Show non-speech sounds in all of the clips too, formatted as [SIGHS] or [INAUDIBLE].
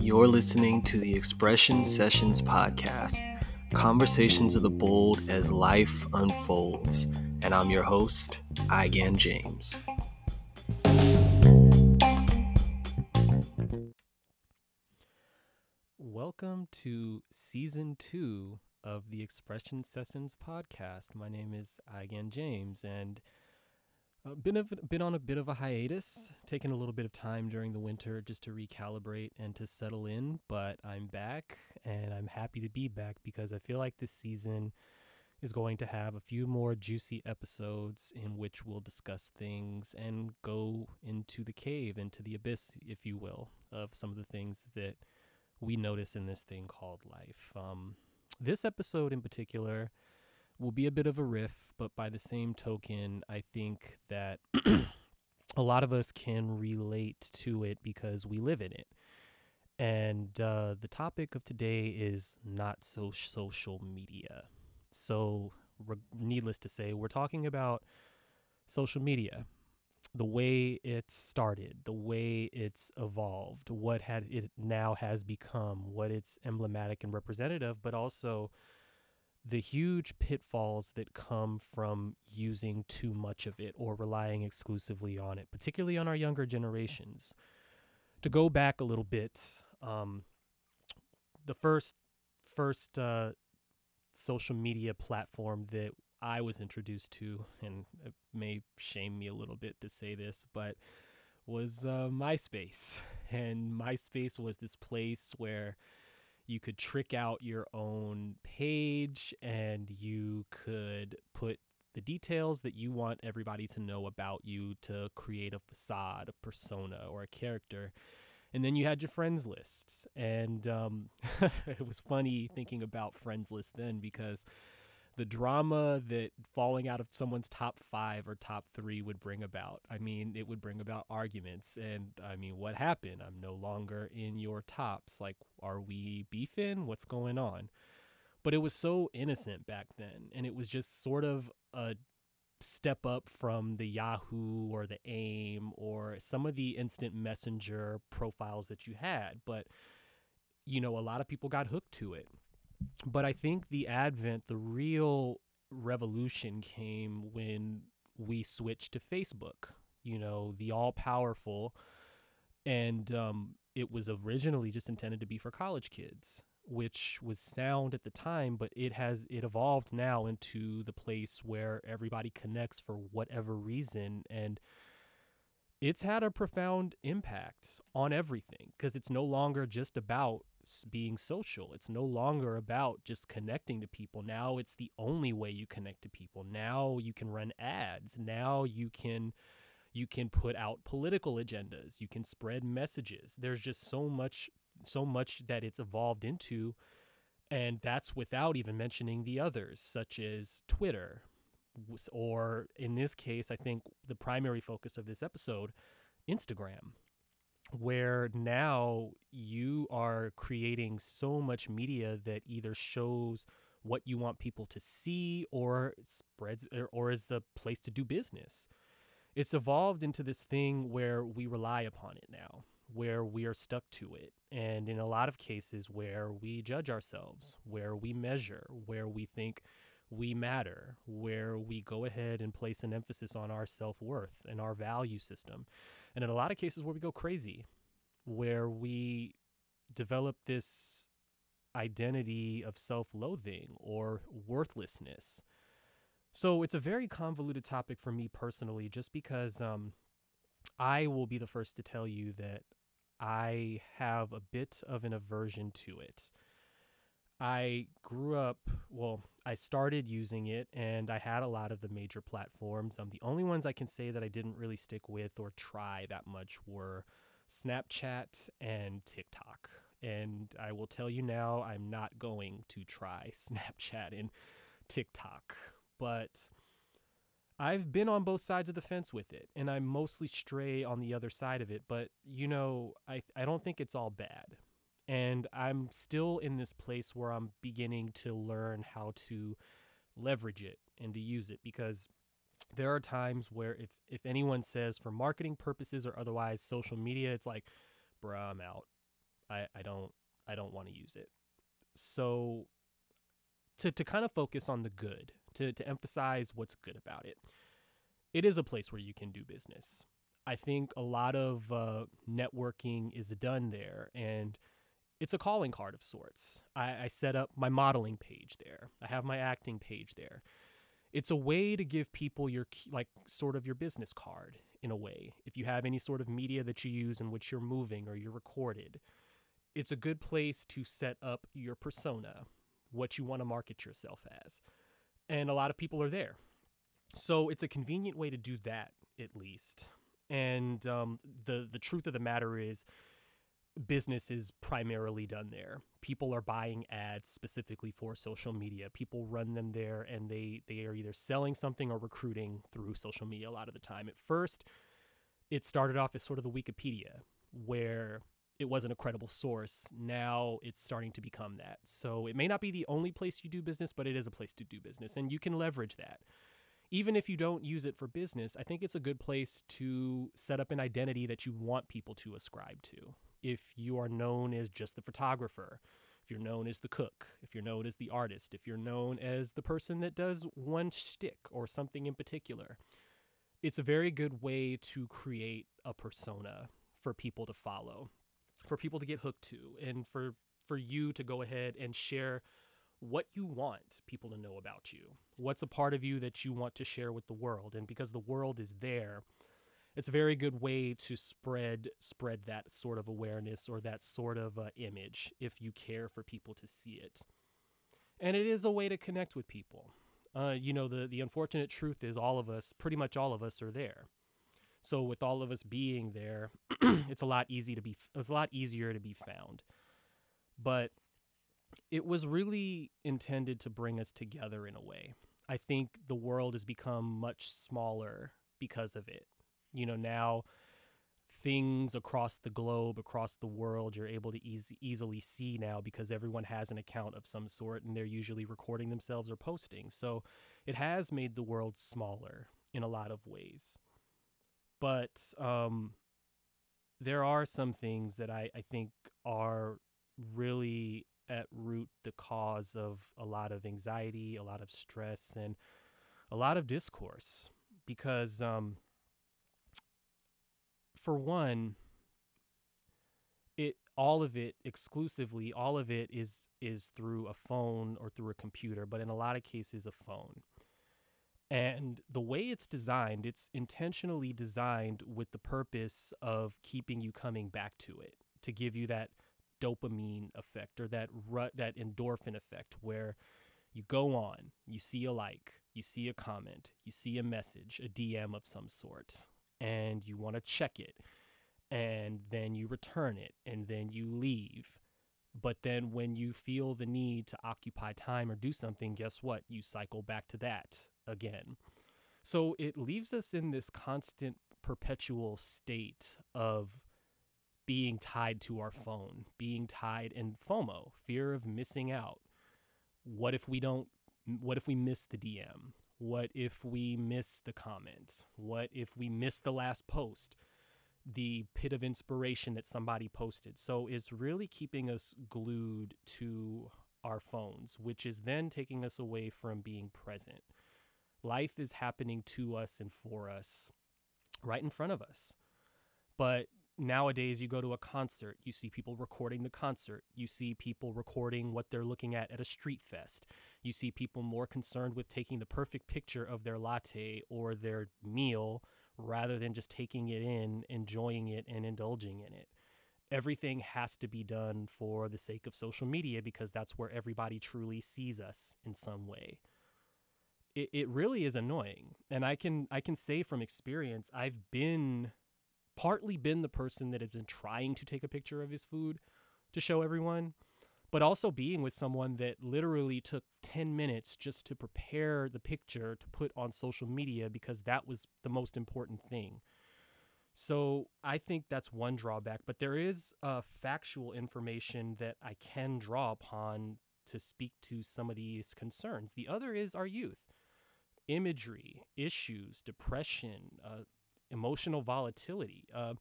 You're listening to the Expression Sessions podcast, conversations of the bold as life unfolds. And I'm your host, Igan James. Welcome to season two of the Expression Sessions podcast. My name is Igan James, and uh, been a, been on a bit of a hiatus, taking a little bit of time during the winter just to recalibrate and to settle in. But I'm back, and I'm happy to be back because I feel like this season is going to have a few more juicy episodes in which we'll discuss things and go into the cave, into the abyss, if you will, of some of the things that we notice in this thing called life. Um, this episode in particular will be a bit of a riff, but by the same token, I think that [CLEARS THROAT] a lot of us can relate to it because we live in it. And uh, the topic of today is not so social media. So, re- needless to say, we're talking about social media, the way it started, the way it's evolved, what had it now has become, what it's emblematic and representative, but also the huge pitfalls that come from using too much of it or relying exclusively on it, particularly on our younger generations. To go back a little bit, um, the first first uh, social media platform that I was introduced to, and it may shame me a little bit to say this, but was uh, MySpace. [LAUGHS] And MySpace was this place where you could trick out your own page and you could put the details that you want everybody to know about you to create a facade, a persona, or a character. And then you had your friends lists. And um, [LAUGHS] it was funny thinking about friends list then because the drama that falling out of someone's top five or top three would bring about. I mean, it would bring about arguments. And I mean, what happened? I'm no longer in your tops. Like, are we beefing? What's going on? But it was so innocent back then. And it was just sort of a step up from the Yahoo or the AIM or some of the instant messenger profiles that you had. But, you know, a lot of people got hooked to it but I think the advent, the real revolution came when we switched to Facebook, you know, the all powerful. And um, it was originally just intended to be for college kids, which was sound at the time, but it has it evolved now into the place where everybody connects for whatever reason. And it's had a profound impact on everything because it's no longer just about being social. It's no longer about just connecting to people. Now it's the only way you connect to people. Now you can run ads. Now you can you can put out political agendas. You can spread messages. There's just so much so much that it's evolved into and that's without even mentioning the others such as Twitter or in this case I think the primary focus of this episode Instagram where now you are creating so much media that either shows what you want people to see or spreads or, or is the place to do business. It's evolved into this thing where we rely upon it now, where we are stuck to it. And in a lot of cases, where we judge ourselves, where we measure, where we think we matter, where we go ahead and place an emphasis on our self worth and our value system and in a lot of cases where we go crazy, where we develop this identity of self loathing or worthlessness. So it's a very convoluted topic for me personally, just because um, I will be the first to tell you that I have a bit of an aversion to it. I grew up, well, I started using it and I had a lot of the major platforms. Um, the only ones I can say that I didn't really stick with or try that much were Snapchat and TikTok. And I will tell you now, I'm not going to try [LAUGHS] Snapchat and TikTok. But I've been on both sides of the fence with it, and I mostly stray on the other side of it. But, you know, I, I don't think it's all bad and I'm still in this place where I'm beginning to learn how to leverage it and to use it because There are times where if if anyone says for marketing purposes or otherwise social media, it's like, bruh, I'm out. I, I don't I don't want to use it. So to to kind of focus on the good, to to emphasize what's good about it. It is a place where you can do business. I think a lot of uh, networking is done there, and it's a calling card of sorts. I, I set up my modeling page there. I have my acting page there. It's a way to give people your like sort of your business card in a way. If you have any sort of media that you use in which you're moving or you're recorded, it's a good place to set up your persona, what you want to market yourself as. And a lot of people are there. So it's a convenient way to do that at least. And um, the the truth of the matter is, business is primarily done there. People are buying ads specifically for social media. People run them there, and they they are either selling something or recruiting through social media a lot of the time. At first, it started off as sort of the Wikipedia, where it wasn't a credible source. Now it's starting to become that. So it may not be the only place you do business, but it is a place to do business, and you can leverage that even if you don't use it for business, I think it's a good place to set up an identity that you want people to ascribe to. If you are known as just the photographer, if you're known as the cook, if you're known as the artist, if you're known as the person that does one shtick or something in particular, it's a very good way to create a persona for people to follow, for people to get hooked to, and for for you to go ahead and share what you want people to know about you. What's a part of you that you want to share with the world? And because the world is there, it's a very good way to spread spread that sort of awareness or that sort of uh, image if you care for people to see it. And it is a way to connect with people. Uh, you know, the the unfortunate truth is all of us, pretty much all of us, are there. So with all of us being there, [CLEARS THROAT] it's a lot easy to be it's a lot easier to be found. But it was really intended to bring us together in a way. I think the world has become much smaller because of it. You know, now things across the globe, across the world, you're able to easy, easily see now because everyone has an account of some sort and they're usually recording themselves or posting. So it has made the world smaller in a lot of ways. But um, there are some things that I, I think are really at root the cause of a lot of anxiety, a lot of stress, and a lot of discourse. Because, um, for one, it all of it exclusively, all of it is is through a phone or through a computer, but in a lot of cases, a phone. And the way it's designed, it's intentionally designed with the purpose of keeping you coming back to it, to give you that dopamine effect or that rut, that endorphin effect where you go on, you see a like, you see a comment, you see a message, a DM of some sort, and you want to check it. And then you return it and then you leave. But then when you feel the need to occupy time or do something, guess what? You cycle back to that again. So it leaves us in this constant, perpetual state of being tied to our phone, being tied in FOMO, fear of missing out. What if we don't, what if we miss the DM? What if we miss the comment? What if we miss the last post? The pit of inspiration that somebody posted. So it's really keeping us glued to our phones, which is then taking us away from being present. Life is happening to us and for us right in front of us. But nowadays you go to a concert, you see people recording the concert, you see people recording what they're looking at at a street fest, you see people more concerned with taking the perfect picture of their latte or their meal rather than just taking it in, enjoying it, and indulging in it. Everything has to be done for the sake of social media because that's where everybody truly sees us in some way. It, it really is annoying. And I can I can say from experience, I've been partly been the person that has been trying to take a picture of his food to show everyone, but also being with someone that literally took 10 minutes just to prepare the picture to put on social media because that was the most important thing. So I think that's one drawback, but there is factual information that I can draw upon to speak to some of these concerns. The other is our youth imagery, issues, depression, uh, emotional volatility. Uh,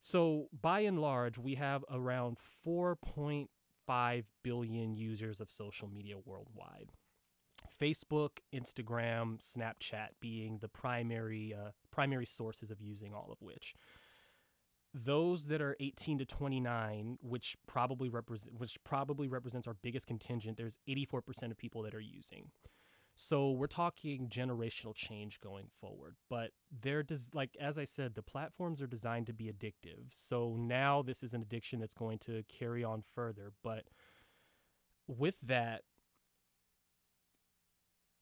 so, by and large, we have around 4.5 billion users of social media worldwide. Facebook, Instagram, Snapchat being the primary uh, primary sources of using all of which. Those that are 18 to 29, which probably represent which probably represents our biggest contingent, there's 84% of people that are using. So we're talking generational change going forward, but they're des- like as I said, the platforms are designed to be addictive. So now this is an addiction that's going to carry on further, but with that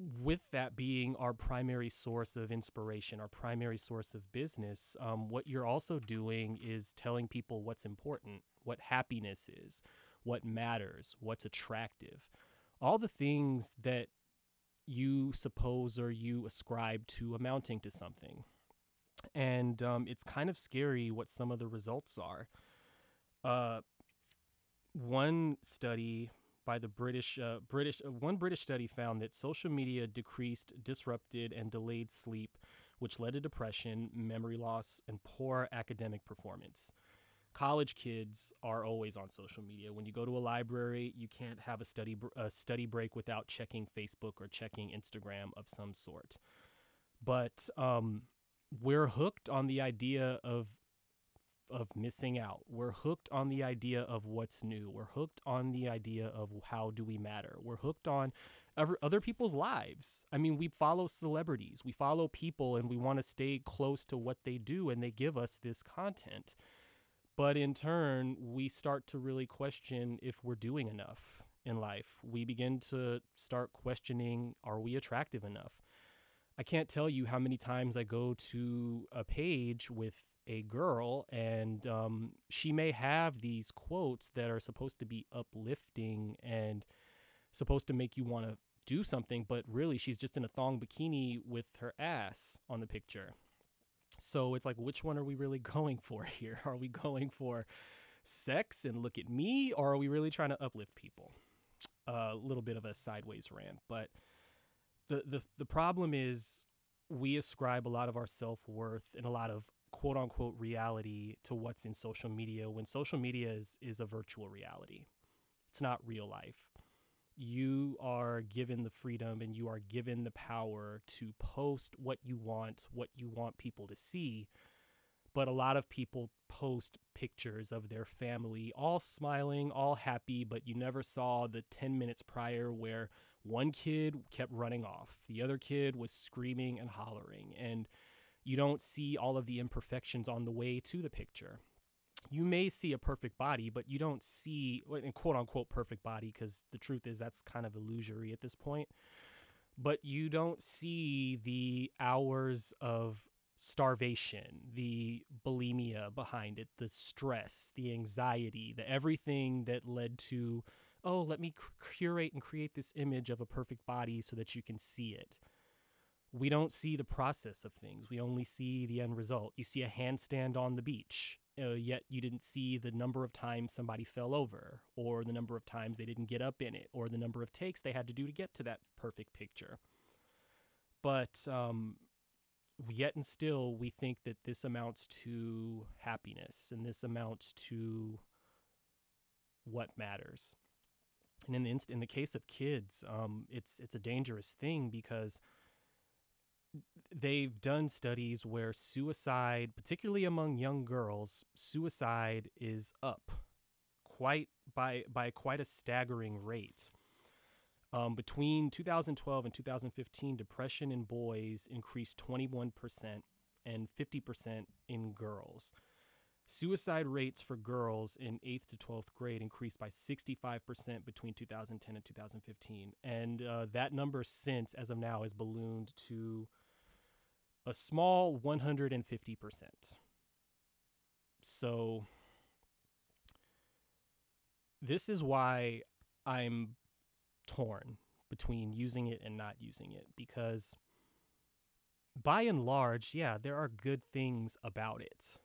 with that being our primary source of inspiration, our primary source of business, um, what you're also doing is telling people what's important, what happiness is, what matters, what's attractive, all the things that you suppose or you ascribe to amounting to something. And um, it's kind of scary what some of the results are. Uh, one study by the British uh, British uh, one British study found that social media decreased, disrupted, and delayed sleep, which led to depression, memory loss, and poor academic performance. College kids are always on social media. When you go to a library, you can't have a study a study break without checking Facebook or checking Instagram of some sort. But um, we're hooked on the idea of of missing out. We're hooked on the idea of what's new. We're hooked on the idea of how do we matter. We're hooked on other people's lives. I mean, we follow celebrities, we follow people, and we want to stay close to what they do, and they give us this content. But in turn, we start to really question if we're doing enough in life. We begin to start questioning are we attractive enough? I can't tell you how many times I go to a page with a girl, and um, she may have these quotes that are supposed to be uplifting and supposed to make you want to do something, but really she's just in a thong bikini with her ass on the picture. So it's like, which one are we really [LAUGHS] going for here? Are we going for sex and look at me, or are we really trying to uplift people? A uh, little bit of a sideways rant, but the the the problem is we ascribe a lot of our self worth and a lot of quote unquote reality to what's in social media when social media is, is a virtual reality. It's not real life. You are given the freedom and you are given the power to post what you want, what you want people to see. But a lot of people post pictures of their family, all smiling, all happy, but you never saw the 10 minutes prior where one kid kept running off, the other kid was screaming and hollering. And you don't see all of the imperfections on the way to the picture. You may see a perfect body, but you don't see, in quote unquote, perfect body, because the truth is that's kind of illusory at this point. But you don't see the hours of starvation, the bulimia behind it, the stress, the anxiety, the everything that led to, oh, let me curate and create this image of a perfect body so that you can see it we don't see the process of things. We only see the end result. You see a handstand on the beach, uh, yet you didn't see the number of times somebody fell over, or the number of times they didn't get up in it, or the number of takes they had to do to get to that perfect picture. But um, yet and still, we think that this amounts to happiness and this amounts to what matters. And in the inst- in the case of kids, um, it's it's a dangerous thing because they've done studies where suicide, particularly among young girls, suicide is up quite by by quite a staggering rate. Um, between 2012 and 2015, depression in boys increased 21% and 50% in girls. Suicide rates for girls in 8th to 12th grade increased by 65% between 2010 and 2015. And uh, that number since, as of now, has ballooned to a small 150%. So this is why I'm torn between using it and not using it because by and large, yeah, there are good things about it.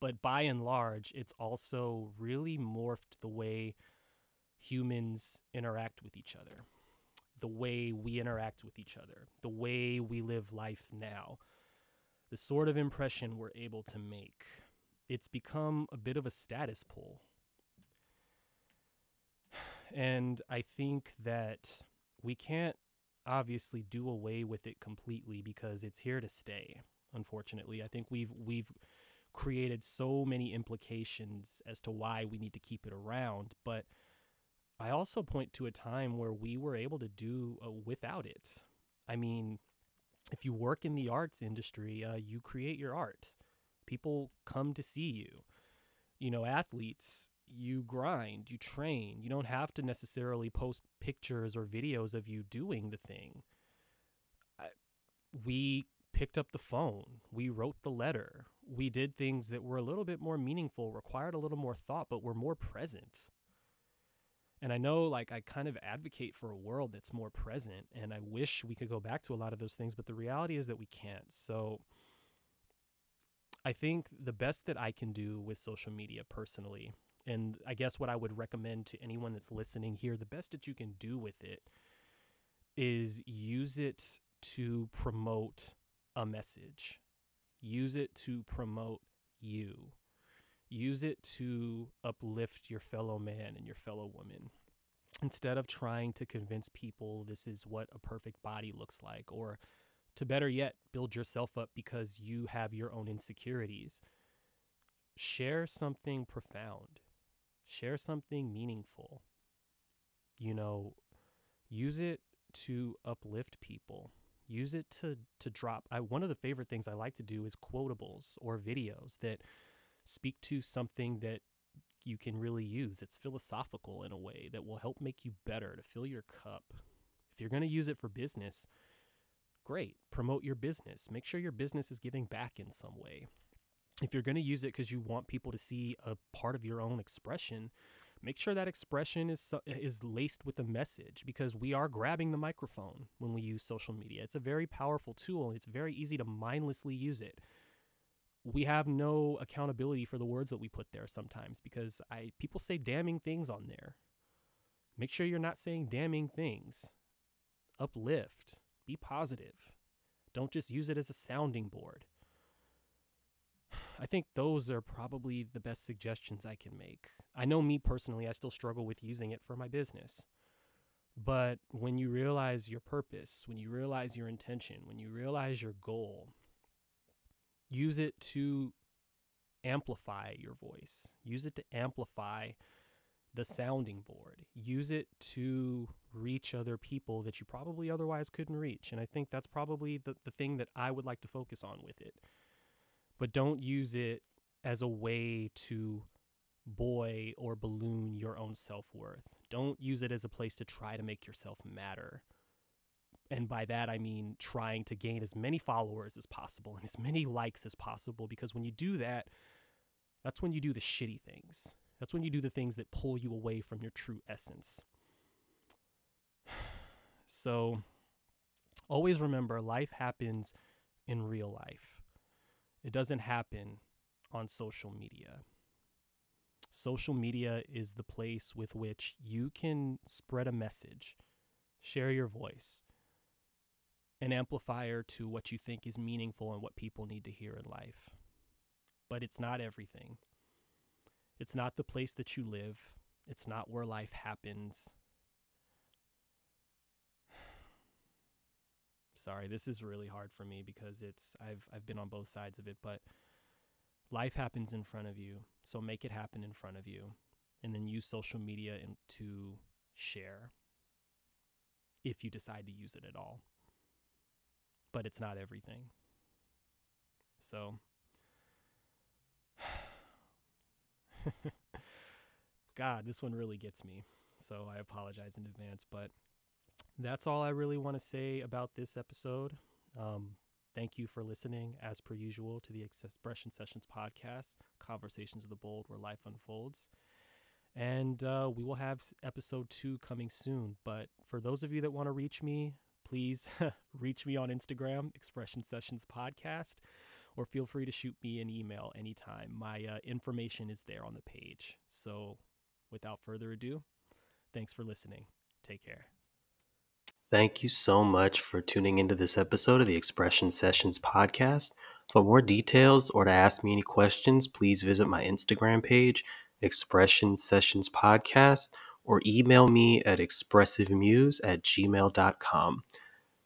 But by and large, it's also really morphed the way humans interact with each other the way we interact with each other, the way we live life now, the sort of impression we're able to make. It's become a bit of a status pull. And I think that we can't obviously do away with it completely because it's here to stay. Unfortunately, I think we've we've created so many implications as to why we need to keep it around, but I also point to a time where we were able to do uh, without it. I mean, if you work in the arts industry, uh, you create your art. People come to see you. You know, athletes, you grind, you train. You don't have to necessarily post pictures or videos of you doing the thing. I, we picked up the phone, we wrote the letter, we did things that were a little bit more meaningful, required a little more thought, but were more present. And I know, like, I kind of advocate for a world that's more present, and I wish we could go back to a lot of those things, but the reality is that we can't. So I think the best that I can do with social media personally, and I guess what I would recommend to anyone that's listening here, the best that you can do with it is use it to promote a message. Use it to promote you. Use it to uplift your fellow man and your fellow woman. Instead of trying to convince people this is what a perfect body looks like, or to better yet, build yourself up because you have your own insecurities, share something profound, share something meaningful. You know, use it to uplift people use it to to drop I one of the favorite things I like to do is quotables or videos that speak to something that you can really use. It's philosophical in a way that will help make you better to fill your cup. If you're going to use it for business, great. Promote your business. Make sure your business is giving back in some way. If you're going to use it because you want people to see a part of your own expression, make sure that expression is is laced with a message because we are grabbing the microphone when we use social media. It's a very powerful tool it's very easy to mindlessly use it. We have no accountability for the words that we put there sometimes because I people say damning things on there. Make sure you're not saying damning things. Uplift, be positive. Don't just use it as a sounding board. [SIGHS] I think those are probably the best suggestions I can make. I know me personally, I still struggle with using it for my business. But when you realize your purpose, when you realize your intention, when you realize your goal, use it to amplify your voice. Use it to amplify the sounding board. Use it to reach other people that you probably otherwise couldn't reach. And I think that's probably the, the thing that I would like to focus on with it but don't use it as a way to buoy or balloon your own self worth. Don't use it as a place to try to make yourself matter. And by that, I mean trying to gain as many followers as possible and as many likes as possible. Because when you do that, that's when you do the shitty things. That's when you do the things that pull you away from your true essence. [SIGHS] So always remember life happens in real life. It doesn't happen on social media. Social media is the place with which you can spread a message, share your voice, an amplifier to what you think is meaningful and what people need to hear in life. But it's not everything. It's not the place that you live. It's not where life happens. [SIGHS] sorry. This is really hard for me because it's I've I've been on both sides of it, but life happens in front of you. So make it happen in front of you and then use social media in, to share if you decide to use it at all. But it's not everything. So [SIGHS] God, this one really gets me. So I apologize in advance, but that's all I really want to say about this episode. Um, thank you for listening, as per usual, to the Expression Sessions podcast, Conversations of the Bold, where life unfolds. And uh, we will have episode two coming soon. But for those of you that want to reach me, please [LAUGHS] reach me on Instagram, Expression Sessions Podcast, or feel free to shoot me an email anytime. My uh, information is there on the page. So without further ado, thanks for listening. Take care. Thank you so much for tuning into this episode of the Expression Sessions podcast. For more details or to ask me any questions, please visit my Instagram page, Expression Sessions Podcast, or email me at expressivemuse at gmail.com.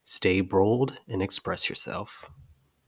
Stay bold and express yourself.